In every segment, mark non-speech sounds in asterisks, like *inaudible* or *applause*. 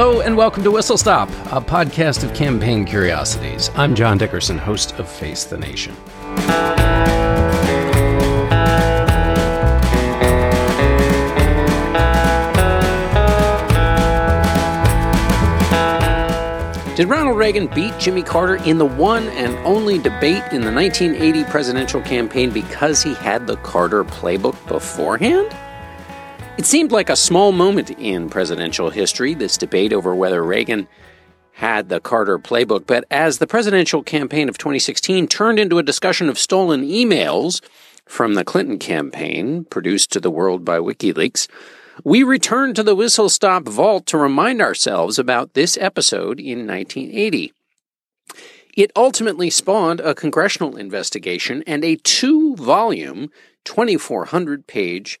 Hello and welcome to Whistle Stop, a podcast of campaign curiosities. I'm John Dickerson, host of Face the Nation. Did Ronald Reagan beat Jimmy Carter in the one and only debate in the 1980 presidential campaign because he had the Carter playbook beforehand? It seemed like a small moment in presidential history, this debate over whether Reagan had the Carter playbook. But as the presidential campaign of 2016 turned into a discussion of stolen emails from the Clinton campaign, produced to the world by WikiLeaks, we returned to the Whistle Stop Vault to remind ourselves about this episode in 1980. It ultimately spawned a congressional investigation and a two volume, 2,400 page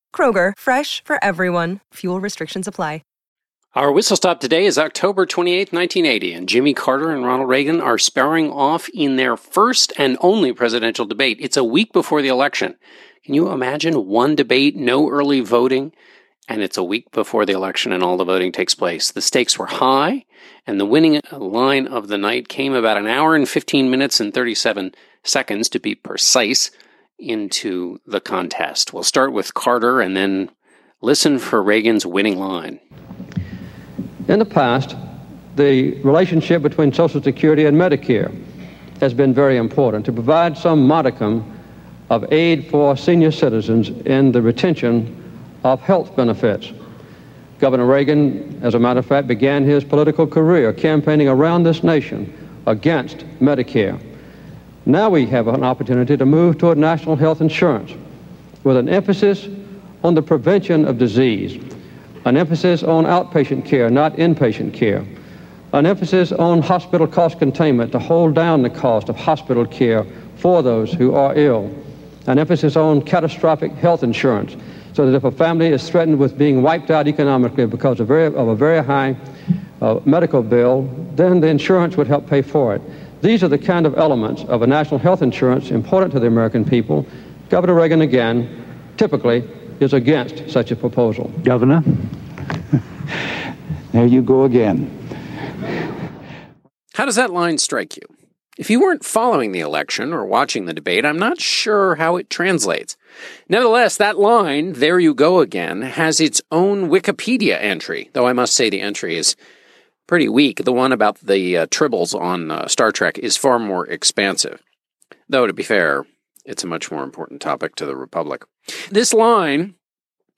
Kroger, fresh for everyone. Fuel restrictions apply. Our whistle stop today is October 28, 1980, and Jimmy Carter and Ronald Reagan are sparring off in their first and only presidential debate. It's a week before the election. Can you imagine one debate, no early voting, and it's a week before the election and all the voting takes place? The stakes were high, and the winning line of the night came about an hour and 15 minutes and 37 seconds to be precise into the contest. We'll start with Carter and then listen for Reagan's winning line. In the past, the relationship between Social Security and Medicare has been very important to provide some modicum of aid for senior citizens in the retention of health benefits. Governor Reagan, as a matter of fact, began his political career campaigning around this nation against Medicare. Now we have an opportunity to move toward national health insurance with an emphasis on the prevention of disease, an emphasis on outpatient care, not inpatient care, an emphasis on hospital cost containment to hold down the cost of hospital care for those who are ill, an emphasis on catastrophic health insurance so that if a family is threatened with being wiped out economically because of, very, of a very high uh, medical bill, then the insurance would help pay for it. These are the kind of elements of a national health insurance important to the American people. Governor Reagan, again, typically is against such a proposal. Governor, *laughs* there you go again. How does that line strike you? If you weren't following the election or watching the debate, I'm not sure how it translates. Nevertheless, that line, there you go again, has its own Wikipedia entry, though I must say the entry is pretty weak. The one about the uh, tribbles on uh, Star Trek is far more expansive. Though, to be fair, it's a much more important topic to the Republic. This line,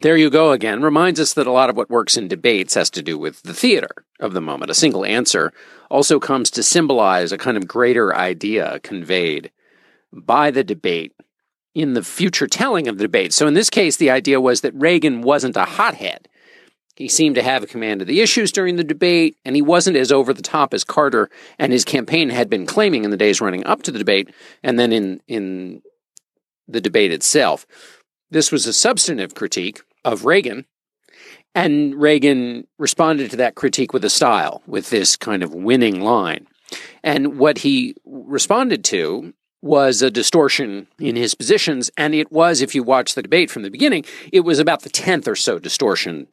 there you go again, reminds us that a lot of what works in debates has to do with the theater of the moment. A single answer also comes to symbolize a kind of greater idea conveyed by the debate in the future telling of the debate. So in this case, the idea was that Reagan wasn't a hothead. He seemed to have a command of the issues during the debate, and he wasn't as over the top as Carter and his campaign had been claiming in the days running up to the debate and then in, in the debate itself. This was a substantive critique of Reagan, and Reagan responded to that critique with a style, with this kind of winning line. And what he responded to was a distortion in his positions, and it was, if you watch the debate from the beginning, it was about the 10th or so distortion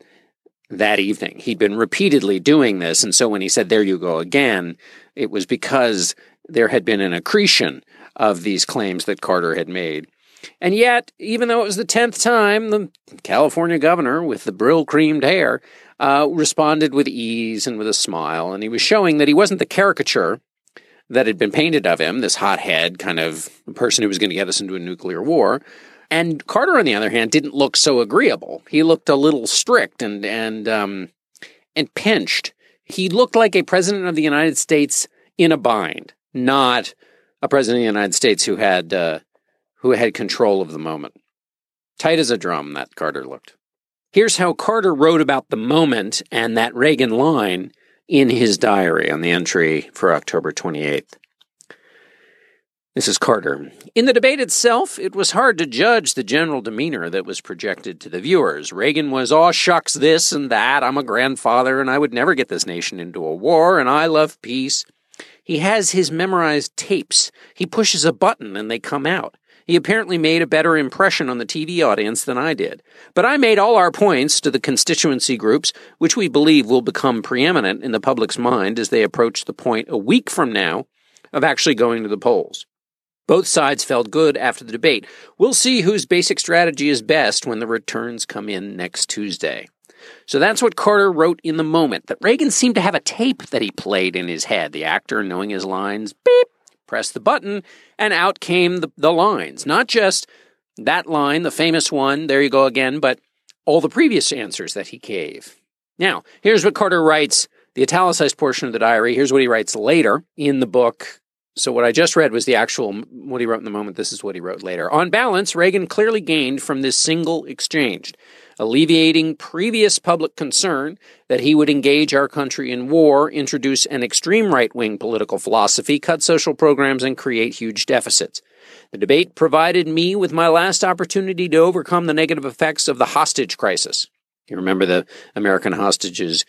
that evening. He'd been repeatedly doing this. And so when he said, There you go again, it was because there had been an accretion of these claims that Carter had made. And yet, even though it was the 10th time, the California governor with the Brylcreemed hair uh, responded with ease and with a smile. And he was showing that he wasn't the caricature that had been painted of him, this hothead kind of person who was going to get us into a nuclear war, and Carter, on the other hand, didn't look so agreeable. He looked a little strict and and um, and pinched. He looked like a president of the United States in a bind, not a president of the United States who had uh, who had control of the moment. Tight as a drum, that Carter looked. Here's how Carter wrote about the moment and that Reagan line in his diary on the entry for October 28th. This is Carter. In the debate itself, it was hard to judge the general demeanor that was projected to the viewers. Reagan was, oh, shucks, this and that. I'm a grandfather and I would never get this nation into a war and I love peace. He has his memorized tapes. He pushes a button and they come out. He apparently made a better impression on the TV audience than I did. But I made all our points to the constituency groups, which we believe will become preeminent in the public's mind as they approach the point a week from now of actually going to the polls. Both sides felt good after the debate. We'll see whose basic strategy is best when the returns come in next Tuesday. So that's what Carter wrote in the moment that Reagan seemed to have a tape that he played in his head. The actor, knowing his lines, beep, pressed the button, and out came the, the lines. Not just that line, the famous one, there you go again, but all the previous answers that he gave. Now, here's what Carter writes, the italicized portion of the diary. Here's what he writes later in the book so what I just read was the actual what he wrote in the moment. This is what he wrote later. On balance, Reagan clearly gained from this single exchange, alleviating previous public concern that he would engage our country in war, introduce an extreme right-wing political philosophy, cut social programs and create huge deficits. The debate provided me with my last opportunity to overcome the negative effects of the hostage crisis. You remember the American hostages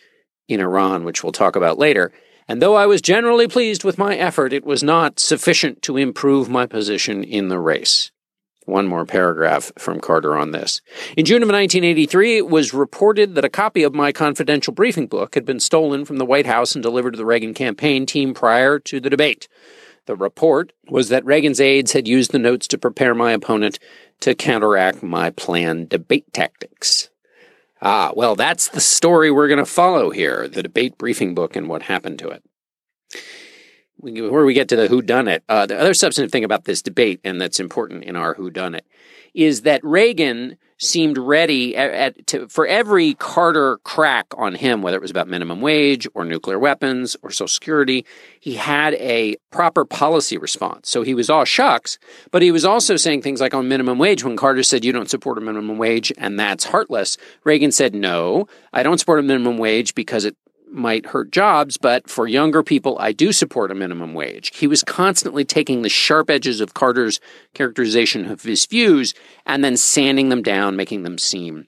in Iran, which we'll talk about later and though I was generally pleased with my effort, it was not sufficient to improve my position in the race. One more paragraph from Carter on this. In June of 1983, it was reported that a copy of my confidential briefing book had been stolen from the White House and delivered to the Reagan campaign team prior to the debate. The report was that Reagan's aides had used the notes to prepare my opponent to counteract my planned debate tactics. Ah, well, that's the story we're going to follow here the debate briefing book and what happened to it. Where we get to the who done it, uh, the other substantive thing about this debate, and that's important in our who done it, is that Reagan seemed ready at, at, to, for every Carter crack on him, whether it was about minimum wage or nuclear weapons or Social Security. He had a proper policy response. So he was all shucks, but he was also saying things like on minimum wage when Carter said, You don't support a minimum wage, and that's heartless. Reagan said, No, I don't support a minimum wage because it might hurt jobs, but for younger people, I do support a minimum wage. He was constantly taking the sharp edges of Carter's characterization of his views and then sanding them down, making them seem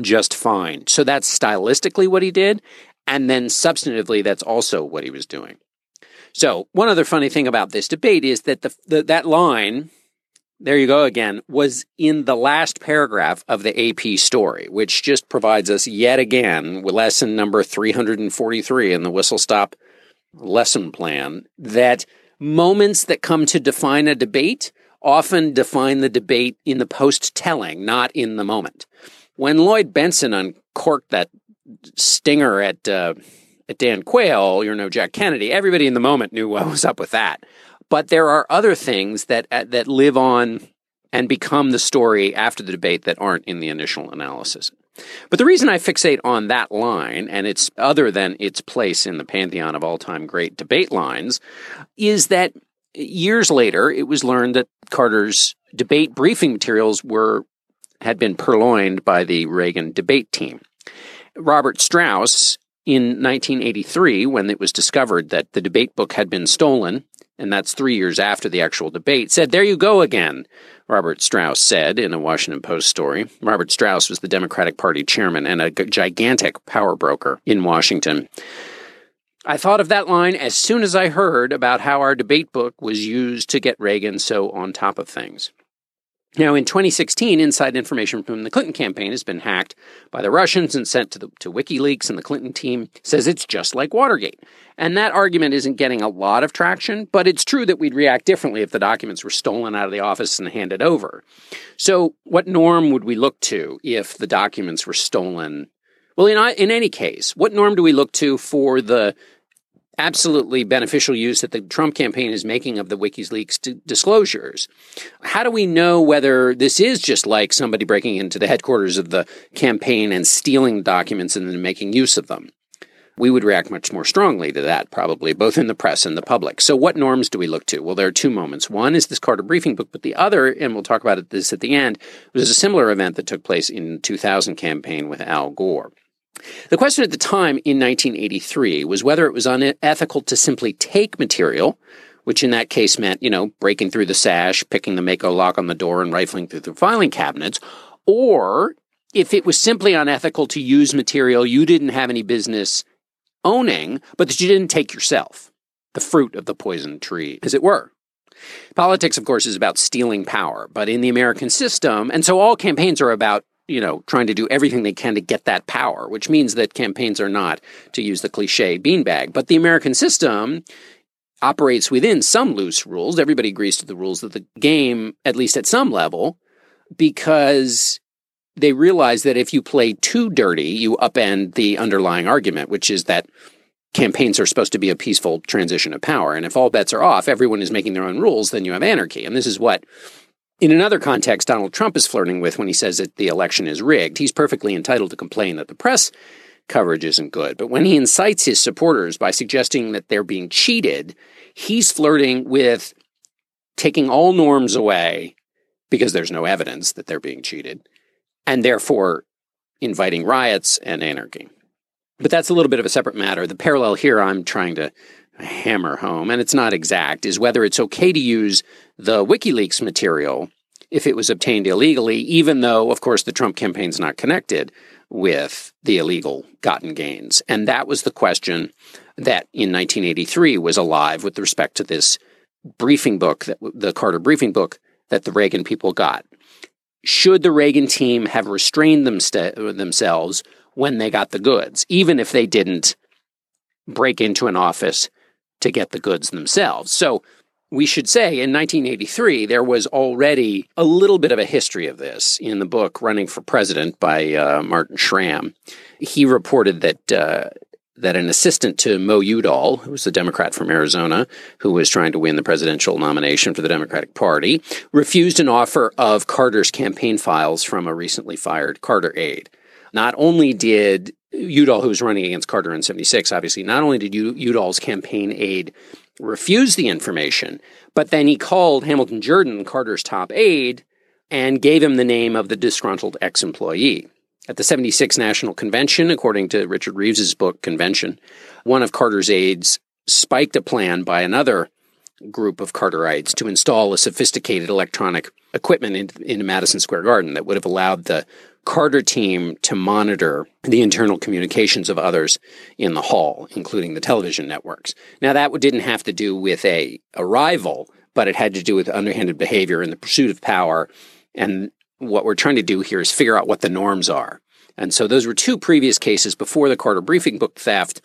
just fine. So that's stylistically what he did. And then substantively, that's also what he was doing. So one other funny thing about this debate is that the, the that line, there you go again, was in the last paragraph of the AP story, which just provides us yet again with lesson number 343 in the whistle stop lesson plan that moments that come to define a debate often define the debate in the post telling, not in the moment. When Lloyd Bentsen uncorked that stinger at, uh, at Dan Quayle, you know, Jack Kennedy, everybody in the moment knew what was up with that. But there are other things that uh, that live on and become the story after the debate that aren't in the initial analysis. But the reason I fixate on that line, and it's other than its place in the pantheon of all time great debate lines, is that years later it was learned that Carter's debate briefing materials were had been purloined by the Reagan debate team. Robert Strauss in 1983, when it was discovered that the debate book had been stolen, and that's three years after the actual debate, said, There you go again, Robert Strauss said in a Washington Post story. Robert Strauss was the Democratic Party chairman and a gigantic power broker in Washington. I thought of that line as soon as I heard about how our debate book was used to get Reagan so on top of things. Now, in 2016, inside information from the Clinton campaign has been hacked by the Russians and sent to, the, to WikiLeaks, and the Clinton team says it's just like Watergate. And that argument isn't getting a lot of traction, but it's true that we'd react differently if the documents were stolen out of the office and handed over. So, what norm would we look to if the documents were stolen? Well, in, in any case, what norm do we look to for the absolutely beneficial use that the Trump campaign is making of the WikiLeaks d- disclosures. How do we know whether this is just like somebody breaking into the headquarters of the campaign and stealing documents and then making use of them? We would react much more strongly to that, probably, both in the press and the public. So, what norms do we look to? Well, there are two moments. One is this Carter briefing book, but the other, and we'll talk about this at the end, was a similar event that took place in 2000 campaign with Al Gore. The question at the time in 1983 was whether it was unethical to simply take material, which in that case meant, you know, breaking through the sash, picking the Mako lock on the door, and rifling through the filing cabinets, or if it was simply unethical to use material you didn't have any business owning, but that you didn't take yourself, the fruit of the poison tree, as it were. Politics, of course, is about stealing power, but in the American system, and so all campaigns are about you know, trying to do everything they can to get that power, which means that campaigns are not, to use the cliche, beanbag. But the American system operates within some loose rules. Everybody agrees to the rules of the game, at least at some level, because they realize that if you play too dirty, you upend the underlying argument, which is that campaigns are supposed to be a peaceful transition of power. And if all bets are off, everyone is making their own rules, then you have anarchy. And this is what in another context, Donald Trump is flirting with when he says that the election is rigged. He's perfectly entitled to complain that the press coverage isn't good. But when he incites his supporters by suggesting that they're being cheated, he's flirting with taking all norms away because there's no evidence that they're being cheated, and therefore inviting riots and anarchy. But that's a little bit of a separate matter. The parallel here I'm trying to hammer home, and it's not exact, is whether it's okay to use the WikiLeaks material if it was obtained illegally, even though, of course, the Trump campaign's not connected with the illegal gotten gains. And that was the question that in 1983 was alive with respect to this briefing book, that, the Carter briefing book that the Reagan people got. Should the Reagan team have restrained them st- themselves when they got the goods, even if they didn't break into an office to get the goods themselves. So we should say in 1983, there was already a little bit of a history of this in the book Running for President by uh, Martin Schram. He reported that. Uh, that an assistant to Mo Udall, who was a Democrat from Arizona, who was trying to win the presidential nomination for the Democratic Party, refused an offer of Carter's campaign files from a recently fired Carter aide. Not only did Udall, who was running against Carter in 76, obviously, not only did Udall's campaign aide refuse the information, but then he called Hamilton Jordan, Carter's top aide, and gave him the name of the disgruntled ex employee. At the 76 National Convention, according to Richard Reeves's book, Convention, one of Carter's aides spiked a plan by another group of Carterites to install a sophisticated electronic equipment in, in Madison Square Garden that would have allowed the Carter team to monitor the internal communications of others in the hall, including the television networks. Now, that didn't have to do with a, a rival, but it had to do with underhanded behavior and the pursuit of power. And what we're trying to do here is figure out what the norms are. And so those were two previous cases before the Carter briefing book theft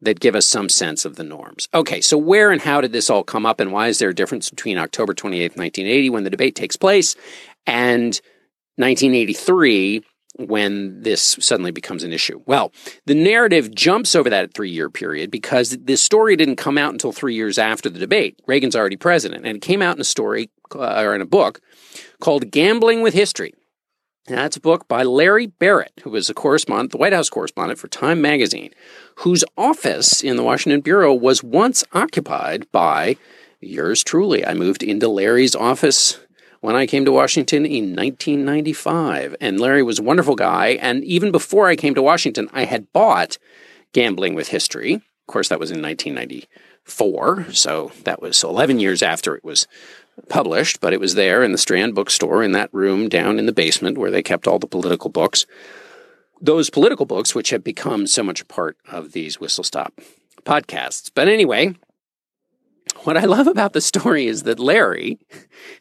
that give us some sense of the norms. Okay, so where and how did this all come up, and why is there a difference between October 28, 1980, when the debate takes place, and 1983 when this suddenly becomes an issue. Well, the narrative jumps over that three year period because this story didn't come out until three years after the debate. Reagan's already president, and it came out in a story uh, or in a book called Gambling with History. That's a book by Larry Barrett, who was a correspondent, the White House correspondent for Time magazine, whose office in the Washington Bureau was once occupied by yours truly. I moved into Larry's office when I came to Washington in 1995. And Larry was a wonderful guy. And even before I came to Washington, I had bought Gambling with History. Of course, that was in 1994. So that was 11 years after it was published, but it was there in the Strand bookstore in that room down in the basement where they kept all the political books. Those political books, which have become so much a part of these Whistle Stop podcasts. But anyway, what I love about the story is that Larry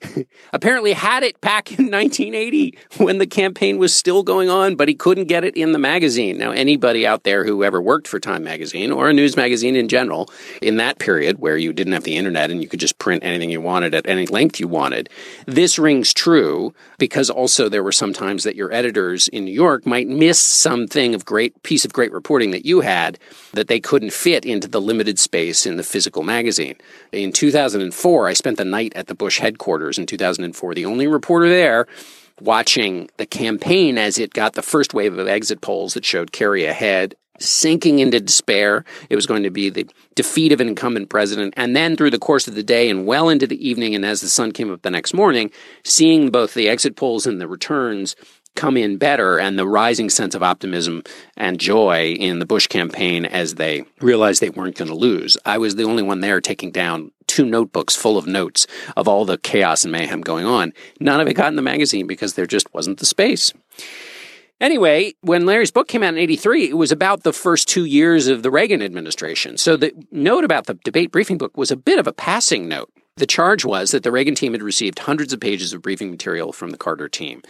*laughs* apparently had it back in 1980 when the campaign was still going on, but he couldn't get it in the magazine. Now, anybody out there who ever worked for Time magazine or a news magazine in general, in that period where you didn't have the internet and you could just print anything you wanted at any length you wanted, this rings true because also there were some times that your editors in New York might miss something of great piece of great reporting that you had that they couldn't fit into the limited space in the physical magazine. In 2004, I spent the night at the Bush headquarters in 2004, the only reporter there watching the campaign as it got the first wave of exit polls that showed Kerry ahead, sinking into despair. It was going to be the defeat of an incumbent president. And then through the course of the day and well into the evening, and as the sun came up the next morning, seeing both the exit polls and the returns come in better and the rising sense of optimism and joy in the Bush campaign as they realized they weren't going to lose. I was the only one there taking down two notebooks full of notes of all the chaos and mayhem going on. None of it got in the magazine because there just wasn't the space. Anyway, when Larry's book came out in 83, it was about the first two years of the Reagan administration. So the note about the debate briefing book was a bit of a passing note. The charge was that the Reagan team had received hundreds of pages of briefing material from the Carter team.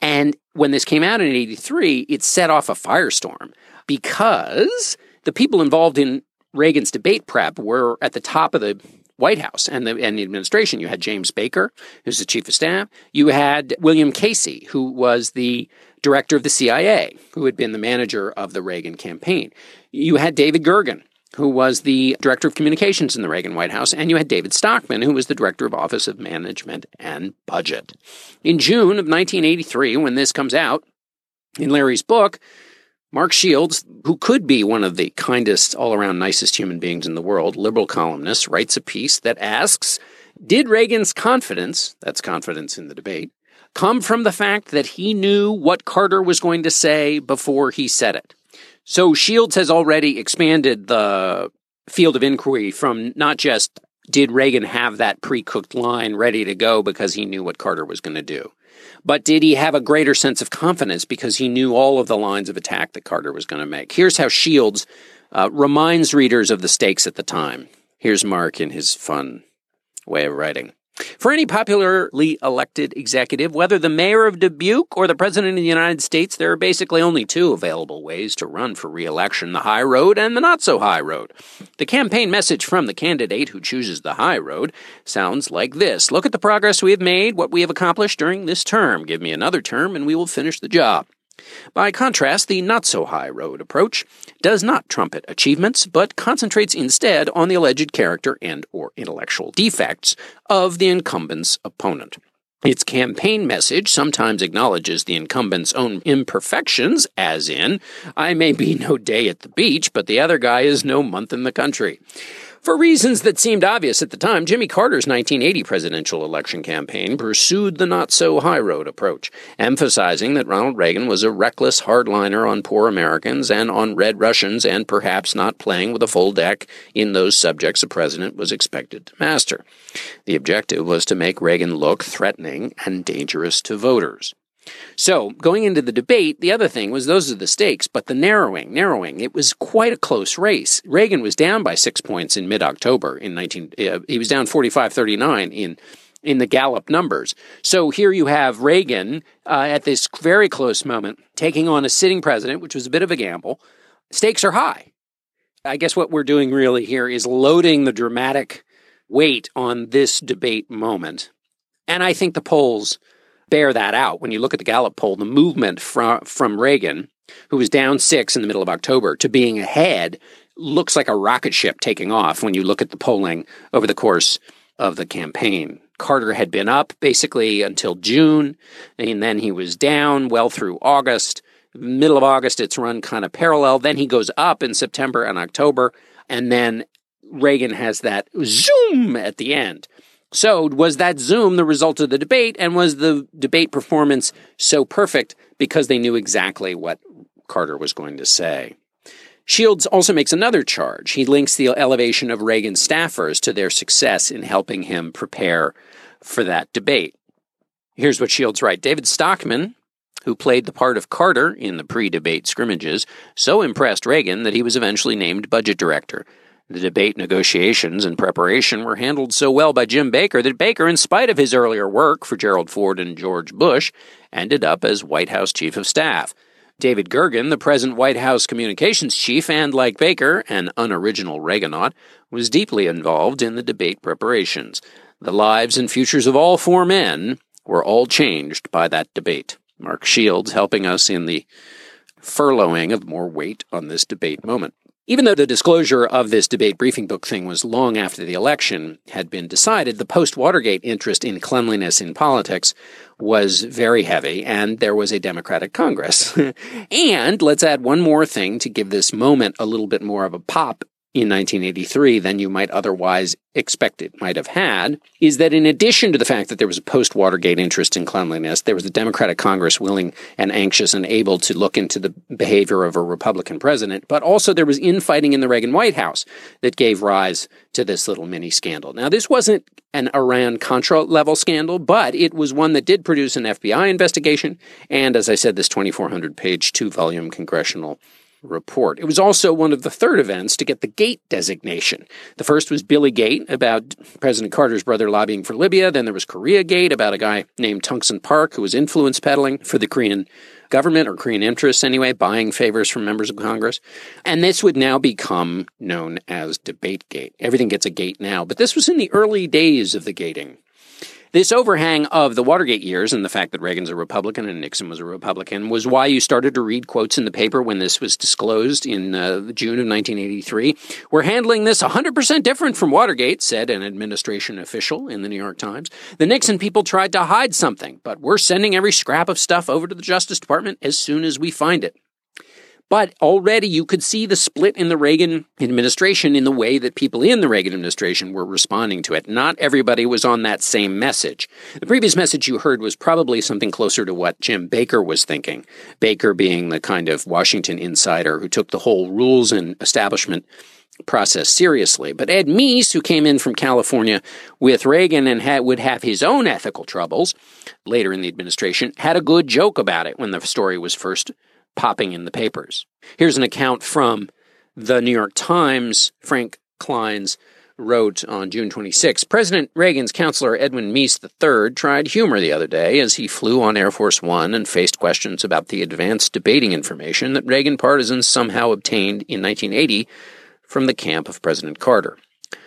And when this came out in 83, it set off a firestorm because the people involved in Reagan's debate prep were at the top of the White House and the, and the administration. You had James Baker, who's the chief of staff. You had William Casey, who was the director of the CIA, who had been the manager of the Reagan campaign. You had David Gergen, who was the director of communications in the Reagan White House, and you had David Stockman, who was the director of Office of Management and Budget. In June of 1983, when this comes out in Larry's book, Mark Shields, who could be one of the kindest, all around nicest human beings in the world, liberal columnist, writes a piece that asks Did Reagan's confidence, that's confidence in the debate, come from the fact that he knew what Carter was going to say before he said it? So Shields has already expanded the field of inquiry from not just did Reagan have that pre cooked line ready to go because he knew what Carter was going to do, but did he have a greater sense of confidence because he knew all of the lines of attack that Carter was going to make? Here's how Shields uh, reminds readers of the stakes at the time. Here's Mark in his fun way of writing. For any popularly elected executive, whether the mayor of Dubuque or the president of the United States, there are basically only two available ways to run for re-election, the high road and the not so high road. The campaign message from the candidate who chooses the high road sounds like this. Look at the progress we have made, what we have accomplished during this term. Give me another term and we will finish the job. By contrast, the not so high road approach does not trumpet achievements, but concentrates instead on the alleged character and or intellectual defects of the incumbent's opponent. Its campaign message sometimes acknowledges the incumbent's own imperfections, as in, I may be no day at the beach, but the other guy is no month in the country. For reasons that seemed obvious at the time, Jimmy Carter's 1980 presidential election campaign pursued the not so high road approach, emphasizing that Ronald Reagan was a reckless hardliner on poor Americans and on red Russians, and perhaps not playing with a full deck in those subjects a president was expected to master. The objective was to make Reagan look threatening and dangerous to voters. So, going into the debate, the other thing was those are the stakes, but the narrowing, narrowing, it was quite a close race. Reagan was down by six points in mid October in 19, uh, he was down 45 39 in in the Gallup numbers. So here you have Reagan uh, at this very close moment taking on a sitting president, which was a bit of a gamble. Stakes are high. I guess what we're doing really here is loading the dramatic weight on this debate moment. And I think the polls bear that out. When you look at the Gallup poll, the movement from, from Reagan, who was down six in the middle of October, to being ahead looks like a rocket ship taking off when you look at the polling over the course of the campaign. Carter had been up basically until June, and then he was down well through August. Middle of August, it's run kind of parallel. Then he goes up in September and October, and then Reagan has that zoom at the end. So, was that Zoom the result of the debate, and was the debate performance so perfect because they knew exactly what Carter was going to say? Shields also makes another charge. He links the elevation of Reagan staffers to their success in helping him prepare for that debate. Here's what Shields writes David Stockman, who played the part of Carter in the pre debate scrimmages, so impressed Reagan that he was eventually named budget director. The debate negotiations and preparation were handled so well by Jim Baker that Baker, in spite of his earlier work for Gerald Ford and George Bush, ended up as White House Chief of Staff. David Gergen, the present White House communications chief, and like Baker, an unoriginal Reaganaut, was deeply involved in the debate preparations. The lives and futures of all four men were all changed by that debate. Mark Shields helping us in the furloughing of more weight on this debate moment. Even though the disclosure of this debate briefing book thing was long after the election had been decided, the post Watergate interest in cleanliness in politics was very heavy, and there was a Democratic Congress. *laughs* and let's add one more thing to give this moment a little bit more of a pop in 1983 than you might otherwise expect it might have had is that in addition to the fact that there was a post Watergate interest in cleanliness, there was a Democratic Congress willing and anxious and able to look into the behavior of a Republican president, but also there was infighting in the Reagan White House that gave rise to this little mini scandal. Now, this wasn't an Iran Contra level scandal, but it was one that did produce an FBI investigation and, as I said, this 2,400 page, two volume congressional report. It was also one of the third events to get the Gate designation. The first was Billy Gate about President Carter's brother lobbying for Libya. Then there was Korea Gate about a guy named Tongsun Park who was influence peddling for the Korean government or Korean interests anyway, buying favors from members of Congress. And this would now become known as Debate Gate. Everything gets a gate now, but this was in the early days of the gating. This overhang of the Watergate years and the fact that Reagan's a Republican and Nixon was a Republican was why you started to read quotes in the paper when this was disclosed in uh, June of 1983. We're handling this 100% different from Watergate, said an administration official in the New York Times. The Nixon people tried to hide something, but we're sending every scrap of stuff over to the Justice Department as soon as we find it. But already you could see the split in the Reagan administration in the way that people in the Reagan administration were responding to it. Not everybody was on that same message. The previous message you heard was probably something closer to what Jim Baker was thinking. Baker being the kind of Washington insider who took the whole rules and establishment process seriously. But Ed Meese, who came in from California with Reagan and had, would have his own ethical troubles later in the administration, had a good joke about it when the story was first popping in the papers. Here's an account from the New York Times. Frank Clines wrote on June 26 President Reagan's counselor Edwin Meese III tried humor the other day as he flew on Air Force One and faced questions about the advanced debating information that Reagan partisans somehow obtained in 1980 from the camp of President Carter.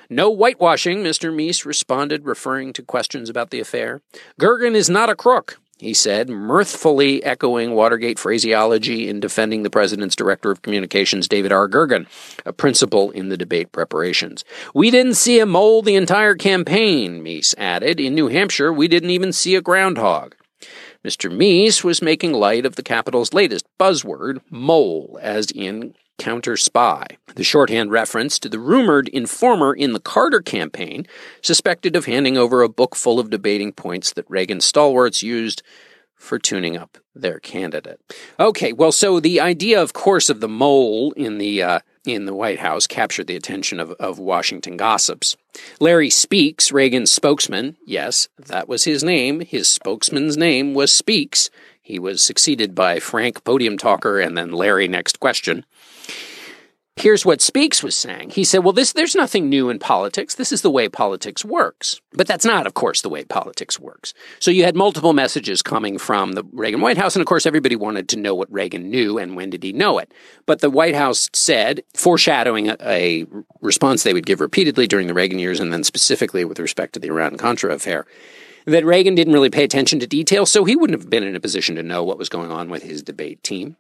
No whitewashing, Mr. Meese responded, referring to questions about the affair. Gergen is not a crook he said, mirthfully echoing Watergate phraseology in defending the president's director of communications, David R. Gergen, a principal in the debate preparations. We didn't see a mole the entire campaign, Meese added. In New Hampshire, we didn't even see a groundhog. Mr. Meese was making light of the Capitol's latest buzzword, mole, as in counter spy, the shorthand reference to the rumored informer in the Carter campaign, suspected of handing over a book full of debating points that Reagan stalwarts used for tuning up their candidate. Okay, well, so the idea, of course, of the mole in the uh, in the White House captured the attention of, of Washington gossips. Larry Speakes, Reagan's spokesman, yes, that was his name. His spokesman's name was Speakes. He was succeeded by Frank Podium Talker and then Larry Next Question. Here's what Speakes was saying. He said, Well, this, there's nothing new in politics. This is the way politics works. But that's not, of course, the way politics works. So you had multiple messages coming from the Reagan White House. And of course, everybody wanted to know what Reagan knew and when did he know it. But the White House said, foreshadowing a, a response they would give repeatedly during the Reagan years and then specifically with respect to the Iran Contra affair, that Reagan didn't really pay attention to detail, so he wouldn't have been in a position to know what was going on with his debate team.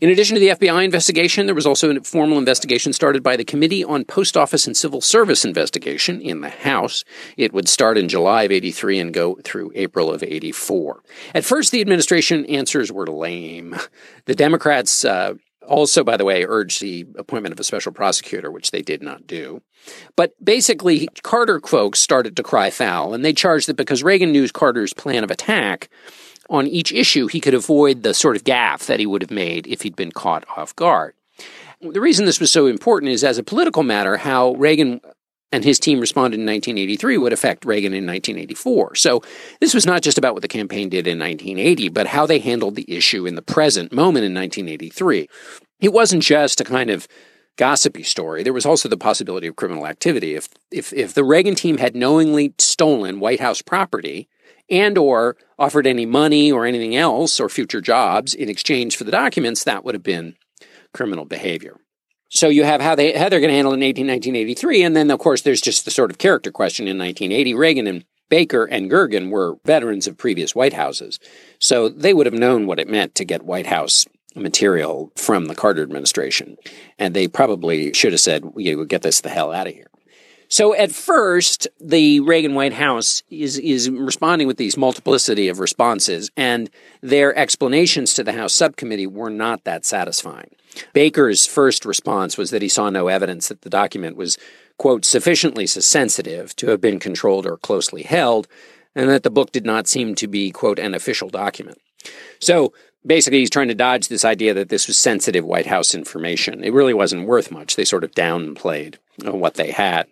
In addition to the FBI investigation, there was also a formal investigation started by the Committee on Post Office and Civil Service Investigation in the House. It would start in July of 83 and go through April of 84. At first, the administration answers were lame. The Democrats uh, also, by the way, urged the appointment of a special prosecutor, which they did not do. But basically, Carter folks started to cry foul, and they charged that because Reagan knew Carter's plan of attack, on each issue, he could avoid the sort of gaffe that he would have made if he'd been caught off guard. The reason this was so important is, as a political matter, how Reagan and his team responded in 1983 would affect Reagan in 1984. So this was not just about what the campaign did in 1980, but how they handled the issue in the present moment in 1983. It wasn't just a kind of gossipy story. There was also the possibility of criminal activity. If if if the Reagan team had knowingly stolen White House property, and or offered any money or anything else or future jobs in exchange for the documents, that would have been criminal behavior. So you have how they how they're going to handle it in 18, 1983, and then of course there's just the sort of character question in 1980. Reagan and Baker and Gergen were veterans of previous White Houses, so they would have known what it meant to get White House material from the Carter administration, and they probably should have said, "We will get this the hell out of here." So at first, the Reagan White House is is responding with these multiplicity of responses, and their explanations to the House subcommittee were not that satisfying. Baker's first response was that he saw no evidence that the document was quote sufficiently sensitive to have been controlled or closely held, and that the book did not seem to be quote an official document. So basically he's trying to dodge this idea that this was sensitive White House information. It really wasn't worth much. They sort of downplayed uh, what they had.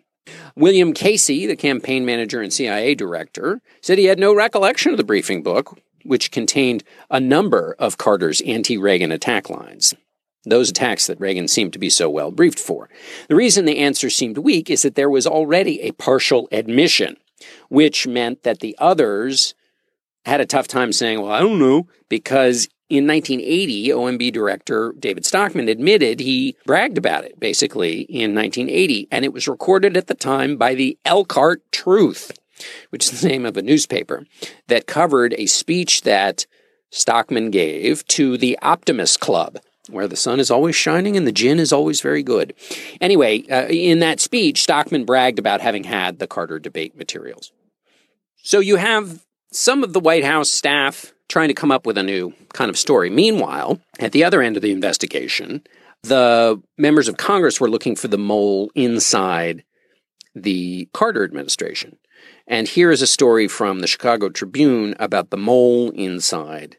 William Casey, the campaign manager and CIA director, said he had no recollection of the briefing book, which contained a number of Carter's anti Reagan attack lines. Those attacks that Reagan seemed to be so well briefed for. The reason the answer seemed weak is that there was already a partial admission, which meant that the others had a tough time saying, well, I don't know, because in 1980, OMB director David Stockman admitted he bragged about it basically in 1980, and it was recorded at the time by the Elkhart Truth, which is the name of a newspaper that covered a speech that Stockman gave to the Optimist Club, where the sun is always shining and the gin is always very good. Anyway, uh, in that speech, Stockman bragged about having had the Carter debate materials. So you have some of the White House staff trying to come up with a new kind of story. Meanwhile, at the other end of the investigation, the members of Congress were looking for the mole inside the Carter administration. And here is a story from the Chicago Tribune about the mole inside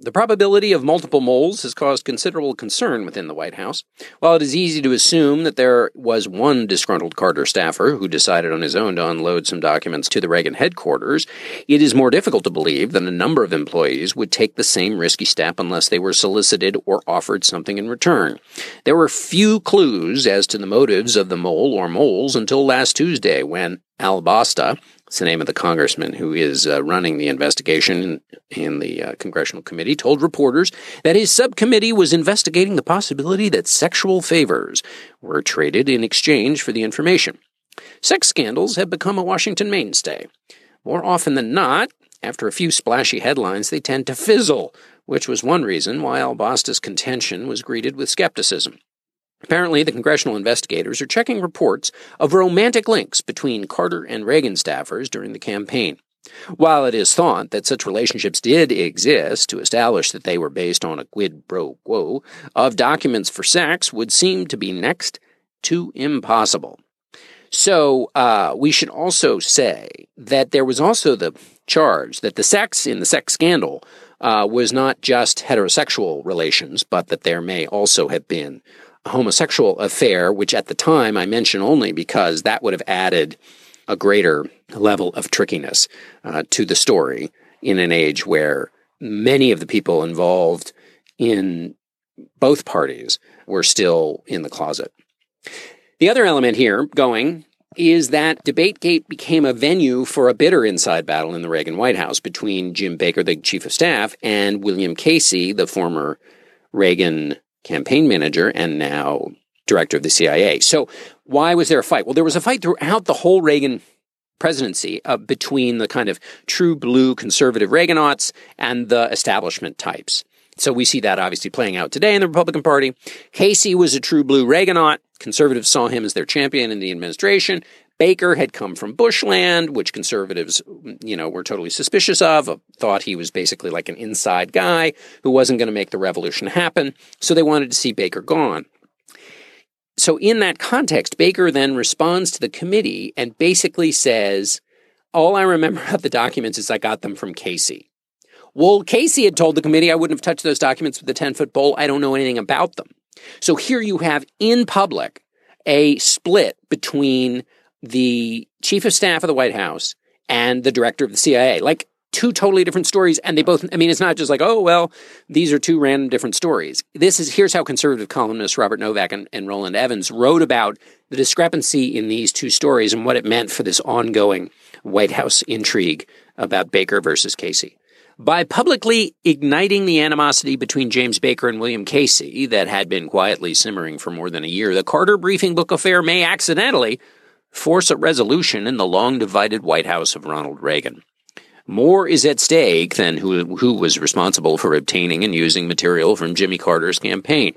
the probability of multiple moles has caused considerable concern within the White House. While it is easy to assume that there was one disgruntled Carter staffer who decided on his own to unload some documents to the Reagan headquarters, it is more difficult to believe that a number of employees would take the same risky step unless they were solicited or offered something in return. There were few clues as to the motives of the mole or moles until last Tuesday when Albosta, it's the name of the congressman who is uh, running the investigation in, in the uh, congressional committee, told reporters that his subcommittee was investigating the possibility that sexual favors were traded in exchange for the information. Sex scandals have become a Washington mainstay. More often than not, after a few splashy headlines, they tend to fizzle, which was one reason why Albosta's contention was greeted with skepticism. Apparently, the congressional investigators are checking reports of romantic links between Carter and Reagan staffers during the campaign. While it is thought that such relationships did exist to establish that they were based on a quid pro quo of documents for sex would seem to be next to impossible. So, uh, we should also say that there was also the charge that the sex in the sex scandal uh, was not just heterosexual relations, but that there may also have been homosexual affair, which at the time I mention only because that would have added a greater level of trickiness uh, to the story in an age where many of the people involved in both parties were still in the closet. The other element here going is that DebateGate became a venue for a bitter inside battle in the Reagan White House between Jim Baker, the chief of staff, and William Casey, the former Reagan campaign manager and now director of the CIA. So, why was there a fight? Well, there was a fight throughout the whole Reagan presidency uh, between the kind of true blue conservative Reaganauts and the establishment types. So we see that obviously playing out today in the Republican Party. Casey was a true blue Reaganaut. Conservatives saw him as their champion in the administration. Baker had come from Bushland, which conservatives, you know, were totally suspicious of, uh, thought he was basically like an inside guy who wasn't going to make the revolution happen. So they wanted to see Baker gone. So in that context, Baker then responds to the committee and basically says, all I remember of the documents is I got them from Casey. Well, Casey had told the committee I wouldn't have touched those documents with a 10 foot pole. I don't know anything about them. So here you have in public a split between the chief of staff of the White House and the director of the CIA. Like two totally different stories. And they both, I mean, it's not just like, oh, well, these are two random different stories. This is, here's how conservative columnists Robert Novak and, and Rowland Evans wrote about the discrepancy in these two stories and what it meant for this ongoing White House intrigue about Baker versus Casey. By publicly igniting the animosity between James Baker and William Casey that had been quietly simmering for more than a year, the Carter briefing book affair may accidentally force a resolution in the long divided White House of Ronald Reagan. More is at stake than who, who was responsible for obtaining and using material from Jimmy Carter's campaign.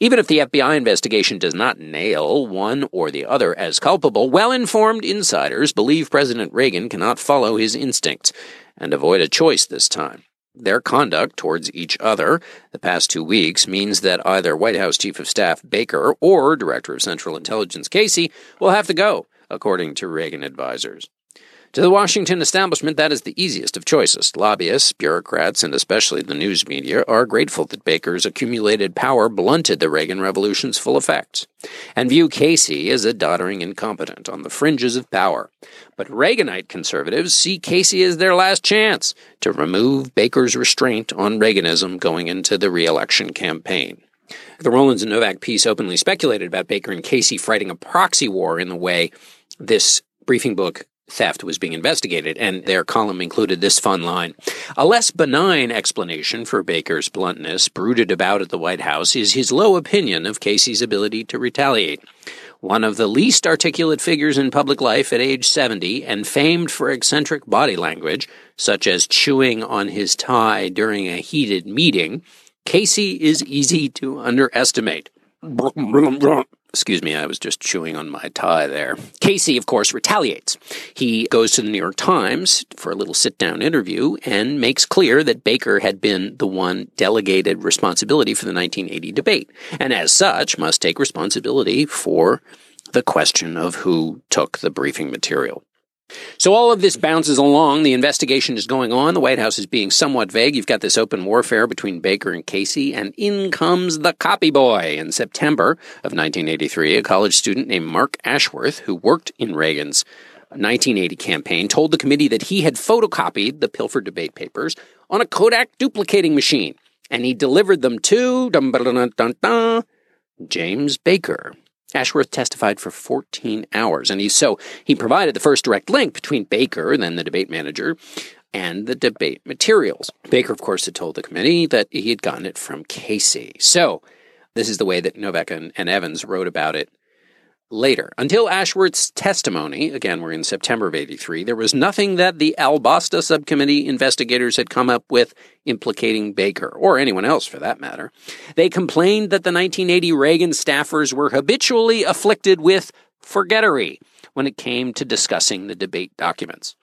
Even if the FBI investigation does not nail one or the other as culpable, well informed insiders believe President Reagan cannot follow his instincts and avoid a choice this time. Their conduct towards each other the past two weeks means that either White House Chief of Staff Baker or Director of Central Intelligence Casey will have to go, according to Reagan advisers. To the Washington establishment, that is the easiest of choices. Lobbyists, bureaucrats, and especially the news media are grateful that Baker's accumulated power blunted the Reagan Revolution's full effects, and view Casey as a doddering incompetent on the fringes of power. But Reaganite conservatives see Casey as their last chance to remove Baker's restraint on Reaganism going into the reelection campaign. The Rollins and Novak piece openly speculated about Baker and Casey fighting a proxy war in the way this briefing book theft was being investigated, and their column included this fun line. A less benign explanation for Baker's bluntness, brooded about at the White House, is his low opinion of Casey's ability to retaliate. One of the least articulate figures in public life at age 70 and famed for eccentric body language, such as chewing on his tie during a heated meeting, Casey is easy to underestimate. *laughs* Excuse me, I was just chewing on my tie there. Casey, of course, retaliates. He goes to the New York Times for a little sit down interview and makes clear that Baker had been the one delegated responsibility for the 1980 debate, and as such must take responsibility for the question of who took the briefing material. So all of this bounces along. The investigation is going on. The White House is being somewhat vague. You've got this open warfare between Baker and Casey, and in comes the copy boy. In September of 1983, a college student named Mark Ashworth, who worked in Reagan's 1980 campaign, told the committee that he had photocopied the Pilfer debate papers on a Kodak duplicating machine, and he delivered them to James Baker. Ashworth testified for 14 hours, and he so he provided the first direct link between Baker, then the debate manager, and the debate materials. Baker, of course, had told the committee that he had gotten it from Casey. So this is the way that Novak and, and Evans wrote about it later. Until Ashworth's testimony, again, we're in September of 83, there was nothing that the Albosta subcommittee investigators had come up with implicating Baker, or anyone else for that matter. They complained that the 1980 Reagan staffers were habitually afflicted with forgettery when it came to discussing the debate documents.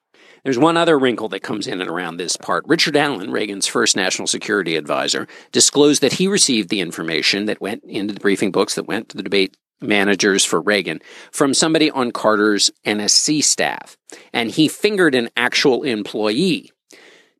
There's one other wrinkle that comes in and around this part. Richard Allen, Reagan's first national security advisor, disclosed that he received the information that went into the briefing books that went to the debate managers for Reagan from somebody on Carter's NSC staff. And he fingered an actual employee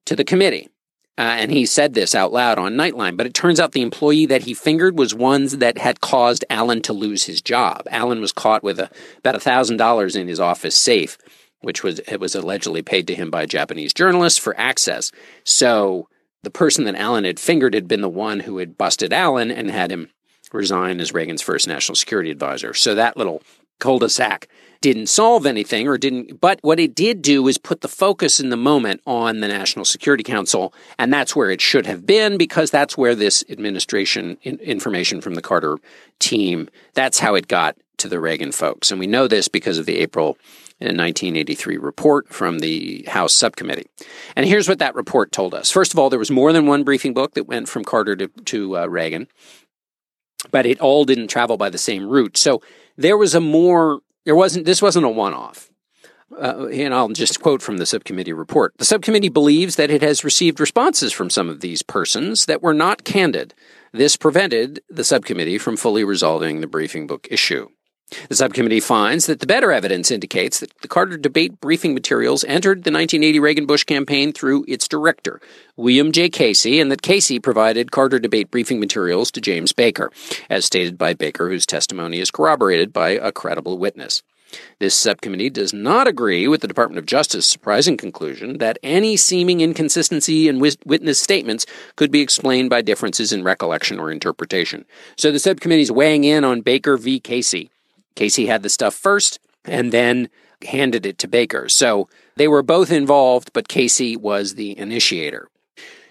to the committee. Uh, and he said this out loud on Nightline, but it turns out the employee that he fingered was ones that had caused Allen to lose his job. Allen was caught with a, about $1,000 in his office safe, which was, it was allegedly paid to him by Japanese journalist for access. So the person that Allen had fingered had been the one who had busted Allen and had him resign as Reagan's first national security advisor. So that little cul-de-sac didn't solve anything or didn't but what it did do is put the focus in the moment on the National Security Council and that's where it should have been because that's where this administration information from the Carter team that's how it got to the Reagan folks and we know this because of the April 1983 report from the House subcommittee. And here's what that report told us. First of all, there was more than one briefing book that went from Carter to, to uh, Reagan but it all didn't travel by the same route. So there was a more, there wasn't, this wasn't a one off. Uh, and I'll just quote from the subcommittee report. The subcommittee believes that it has received responses from some of these persons that were not candid. This prevented the subcommittee from fully resolving the briefing book issue. The subcommittee finds that the better evidence indicates that the Carter debate briefing materials entered the 1980 Reagan Bush campaign through its director, William J. Casey, and that Casey provided Carter debate briefing materials to James Baker, as stated by Baker, whose testimony is corroborated by a credible witness. This subcommittee does not agree with the Department of Justice's surprising conclusion that any seeming inconsistency in witness statements could be explained by differences in recollection or interpretation. So the subcommittee is weighing in on Baker v. Casey. Casey had the stuff first and then handed it to Baker. So they were both involved, but Casey was the initiator.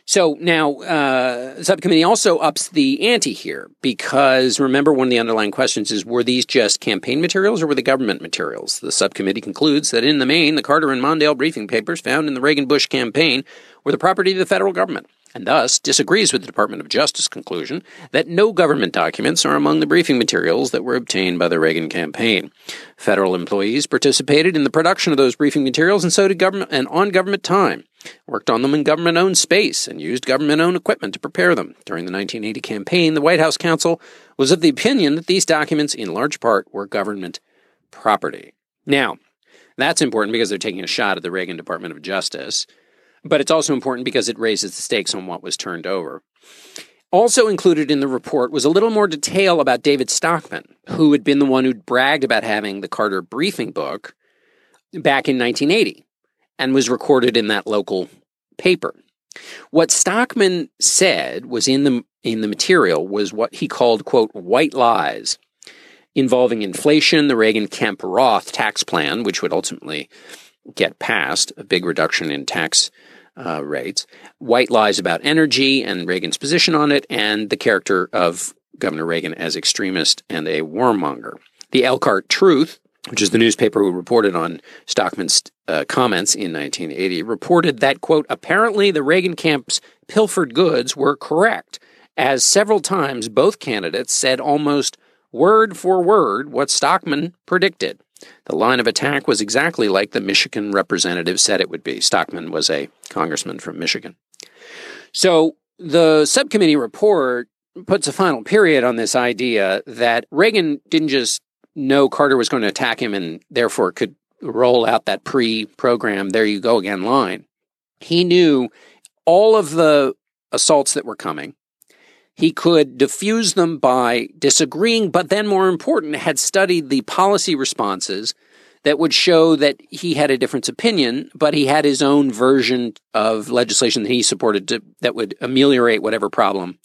So now, uh, subcommittee also ups the ante here because remember, one of the underlying questions is were these just campaign materials or were they government materials? The subcommittee concludes that in the main, the Carter and Mondale briefing papers found in the Reagan Bush campaign were the property of the federal government. And thus disagrees with the Department of Justice conclusion that no government documents are among the briefing materials that were obtained by the Reagan campaign. Federal employees participated in the production of those briefing materials, and so did government and on government time. Worked on them in government owned space and used government owned equipment to prepare them. During the 1980 campaign, the White House counsel was of the opinion that these documents, in large part, were government property. Now, that's important because they're taking a shot at the Reagan Department of Justice but it's also important because it raises the stakes on what was turned over. Also included in the report was a little more detail about David Stockman, who had been the one who'd bragged about having the Carter briefing book back in 1980 and was recorded in that local paper. What Stockman said was in the in the material was what he called quote white lies involving inflation, the Reagan Kemp Roth tax plan, which would ultimately get passed, a big reduction in tax uh, rates, white lies about energy and Reagan's position on it, and the character of Governor Reagan as extremist and a warmonger. The Elkhart Truth, which is the newspaper who reported on Stockman's uh, comments in 1980, reported that, quote, apparently the Reagan camp's pilfered goods were correct, as several times both candidates said almost word for word what Stockman predicted. The line of attack was exactly like the Michigan representative said it would be. Stockman was a congressman from Michigan. So the subcommittee report puts a final period on this idea that Reagan didn't just know Carter was going to attack him and therefore could roll out that pre program, there you go again line. He knew all of the assaults that were coming. He could diffuse them by disagreeing, but then more important, had studied the policy responses that would show that he had a different opinion, but he had his own version of legislation that he supported to, that would ameliorate whatever problem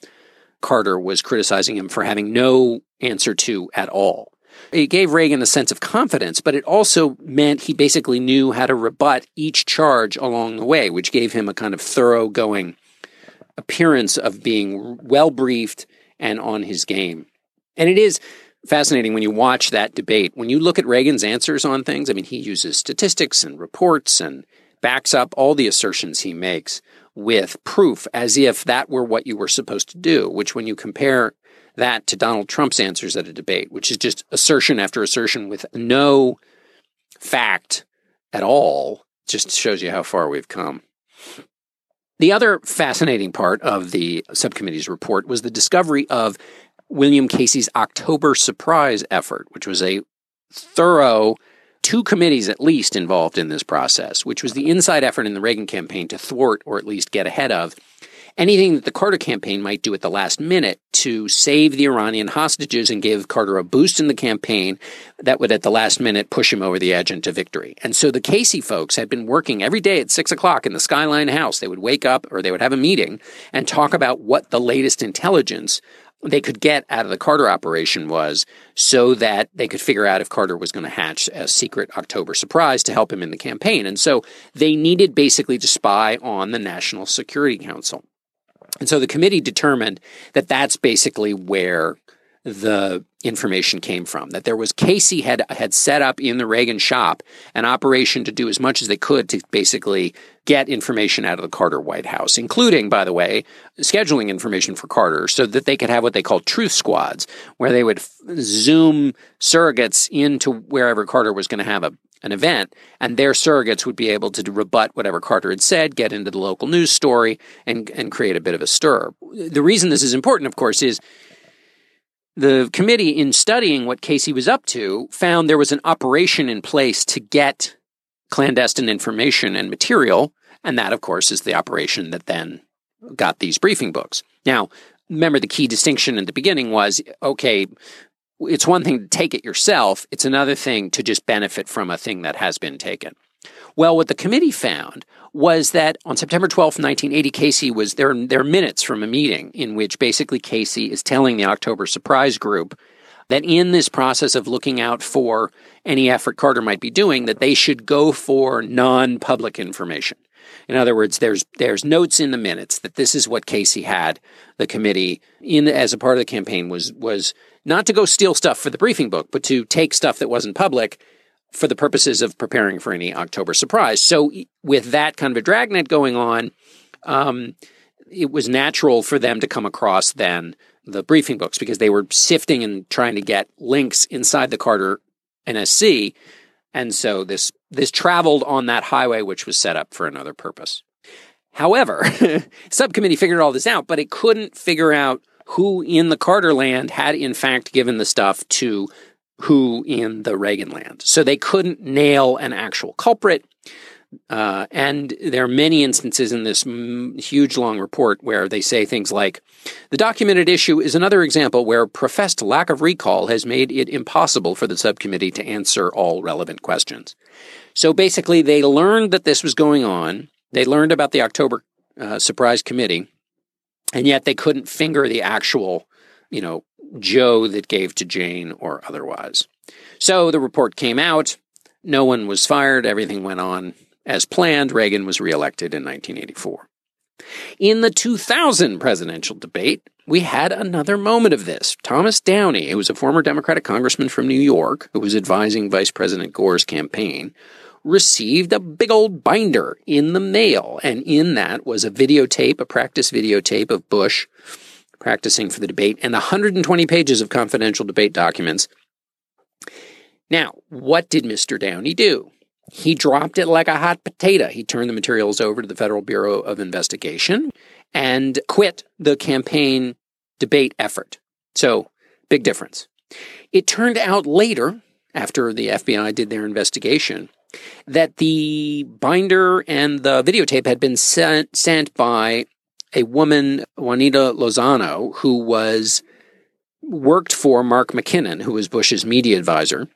Carter was criticizing him for having no answer to at all. It gave Reagan a sense of confidence, but it also meant he basically knew how to rebut each charge along the way, which gave him a kind of thoroughgoing appearance of being well briefed and on his game. And it is fascinating when you watch that debate. When you look at Reagan's answers on things, I mean, he uses statistics and reports and backs up all the assertions he makes with proof as if that were what you were supposed to do, which when you compare that to Donald Trump's answers at a debate, which is just assertion after assertion with no fact at all, just shows you how far we've come. The other fascinating part of the subcommittee's report was the discovery of William Casey's October surprise effort, which was a thorough two committees at least involved in this process, which was the inside effort in the Reagan campaign to thwart or at least get ahead of anything that the Carter campaign might do at the last minute to save the Iranian hostages and give Carter a boost in the campaign that would at the last minute push him over the edge into victory. And so the Casey folks had been working every day at six o'clock in the Skyline House. They would wake up or they would have a meeting and talk about what the latest intelligence they could get out of the Carter operation was so that they could figure out if Carter was going to hatch a secret October surprise to help him in the campaign. And so they needed basically to spy on the National Security Council. And so the committee determined that that's basically where the information came from. That there was Casey had had set up in the Reagan shop an operation to do as much as they could to basically get information out of the Carter White House, including, by the way, scheduling information for Carter so that they could have what they called truth squads, where they would f- zoom surrogates into wherever Carter was going to have a an event, and their surrogates would be able to rebut whatever Carter had said, get into the local news story, and, and create a bit of a stir. The reason this is important, of course, is the committee, in studying what Casey was up to, found there was an operation in place to get clandestine information and material, and that, of course, is the operation that then got these briefing books. Now, remember the key distinction in the beginning was okay, it's one thing to take it yourself, it's another thing to just benefit from a thing that has been taken. Well, what the committee found was that on September 12th, 1980, Casey was there. There are minutes from a meeting in which basically Casey is telling the October Surprise Group that in this process of looking out for any effort Carter might be doing, that they should go for non-public information. In other words, there's there's notes in the minutes that this is what Casey had the committee in as a part of the campaign was was not to go steal stuff for the briefing book, but to take stuff that wasn't public for the purposes of preparing for any October surprise. So, with that kind of a dragnet going on, um, it was natural for them to come across then the briefing books because they were sifting and trying to get links inside the Carter NSC. And so this this traveled on that highway which was set up for another purpose. However, *laughs* subcommittee figured all this out, but it couldn't figure out who in the Carter land had in fact given the stuff to who in the Reagan land. So they couldn't nail an actual culprit. Uh, and there are many instances in this m- huge long report where they say things like the documented issue is another example where professed lack of recall has made it impossible for the subcommittee to answer all relevant questions. So basically, they learned that this was going on. They learned about the October uh, surprise committee, and yet they couldn't finger the actual, you know, Joe that gave to Jane or otherwise. So the report came out. No one was fired. Everything went on as planned. Reagan was reelected in 1984. In the 2000 presidential debate, we had another moment of this. Thomas Downey, who was a former Democratic congressman from New York who was advising Vice President Gore's campaign, received a big old binder in the mail. And in that was a videotape, a practice videotape of Bush practicing for the debate, and 120 pages of confidential debate documents. Now, what did Mr. Downey do? He dropped it like a hot potato. He turned the materials over to the Federal Bureau of Investigation and quit the campaign debate effort. So, big difference. It turned out later, after the FBI did their investigation, that the binder and the videotape had been sent, sent by a woman, Juanita Lozano, who was worked for Mark McKinnon, who was Bush's media advisor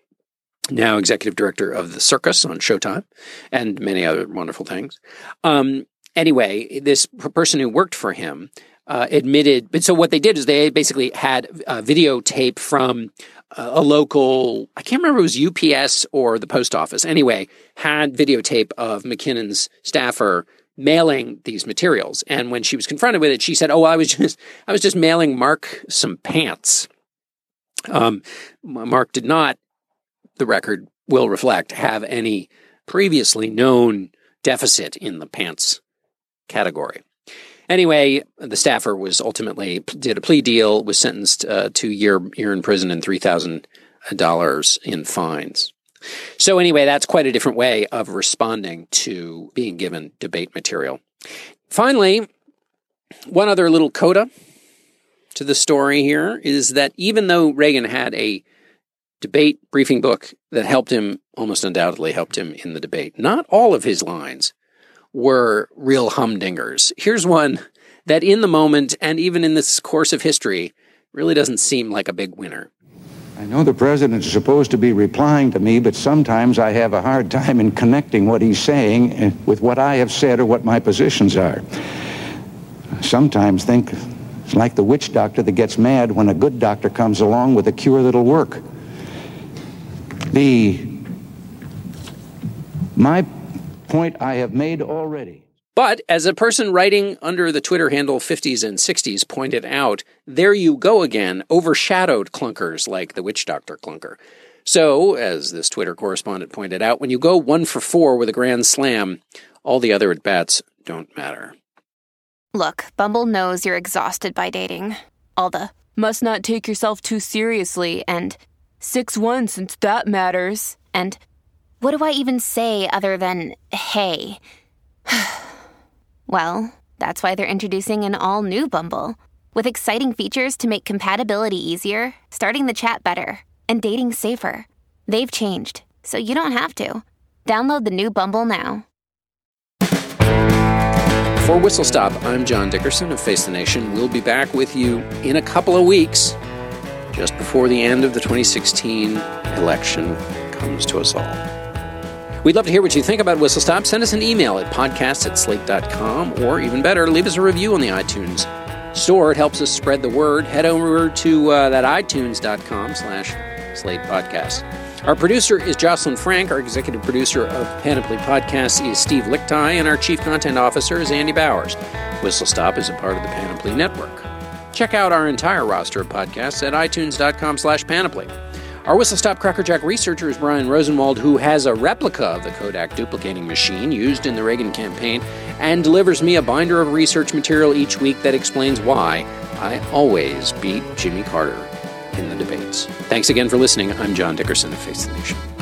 now executive director of the Circus on Showtime, and many other wonderful things. Um, anyway, this person who worked for him uh, admitted. But so what they did is they basically had a videotape from a local. I can't remember it was UPS or the post office. Anyway, had videotape of McKinnon's staffer mailing these materials. And when she was confronted with it, she said, "Oh, I was *laughs* just I was just mailing Mark some pants." Um, Mark did not the record will reflect, have any previously known deficit in the pants category. Anyway, the staffer was ultimately did a plea deal, was sentenced uh, to year year in prison and three thousand dollars in fines. So anyway, that's quite a different way of responding to being given debate material. Finally, one other little coda to the story here is that even though Reagan had a debate briefing book that helped him, almost undoubtedly helped him in the debate. Not all of his lines were real humdingers. Here's one that in the moment and even in this course of history really doesn't seem like a big winner. I know the president is supposed to be replying to me, but sometimes I have a hard time in connecting what he's saying with what I have said or what my positions are. I sometimes think it's like the witch doctor that gets mad when a good doctor comes along with a cure that'll work the my point I have made already. But as a person writing under the Twitter handle 50s and 60s pointed out, there you go again, overshadowed clunkers like the witch doctor clunker. So, as this Twitter correspondent pointed out, when you go one for four with a grand slam, all the other at bats don't matter. Look, Bumble knows you're exhausted by dating. All the must not take yourself too seriously and 6 1 since that matters. And what do I even say other than hey? *sighs* well, that's why they're introducing an all new Bumble with exciting features to make compatibility easier, starting the chat better, and dating safer. They've changed, so you don't have to. Download the new Bumble now. For Whistle Stop, I'm John Dickerson of Face the Nation. We'll be back with you in a couple of weeks just before the end of the 2016 election comes to us all. We'd love to hear what you think about Whistle Stop. Send us an email at podcast at slate.com, or even better, leave us a review on the iTunes store. It helps us spread the word. Head over to uh, that itunes.com slash slate podcast. Our producer is Jocelyn Frank. Our executive producer of Panoply Podcasts is Steve Lickteig, and our chief content officer is Andy Bowers. Whistle Stop is a part of the Panoply Network. Check out our entire roster of podcasts at itunes.com slash panoply. Our Whistle Stop Crackerjack researcher is Brian Rosenwald, who has a replica of the Kodak duplicating machine used in the Reagan campaign and delivers me a binder of research material each week that explains why I always beat Jimmy Carter in the debates. Thanks again for listening. I'm John Dickerson of Face the Nation.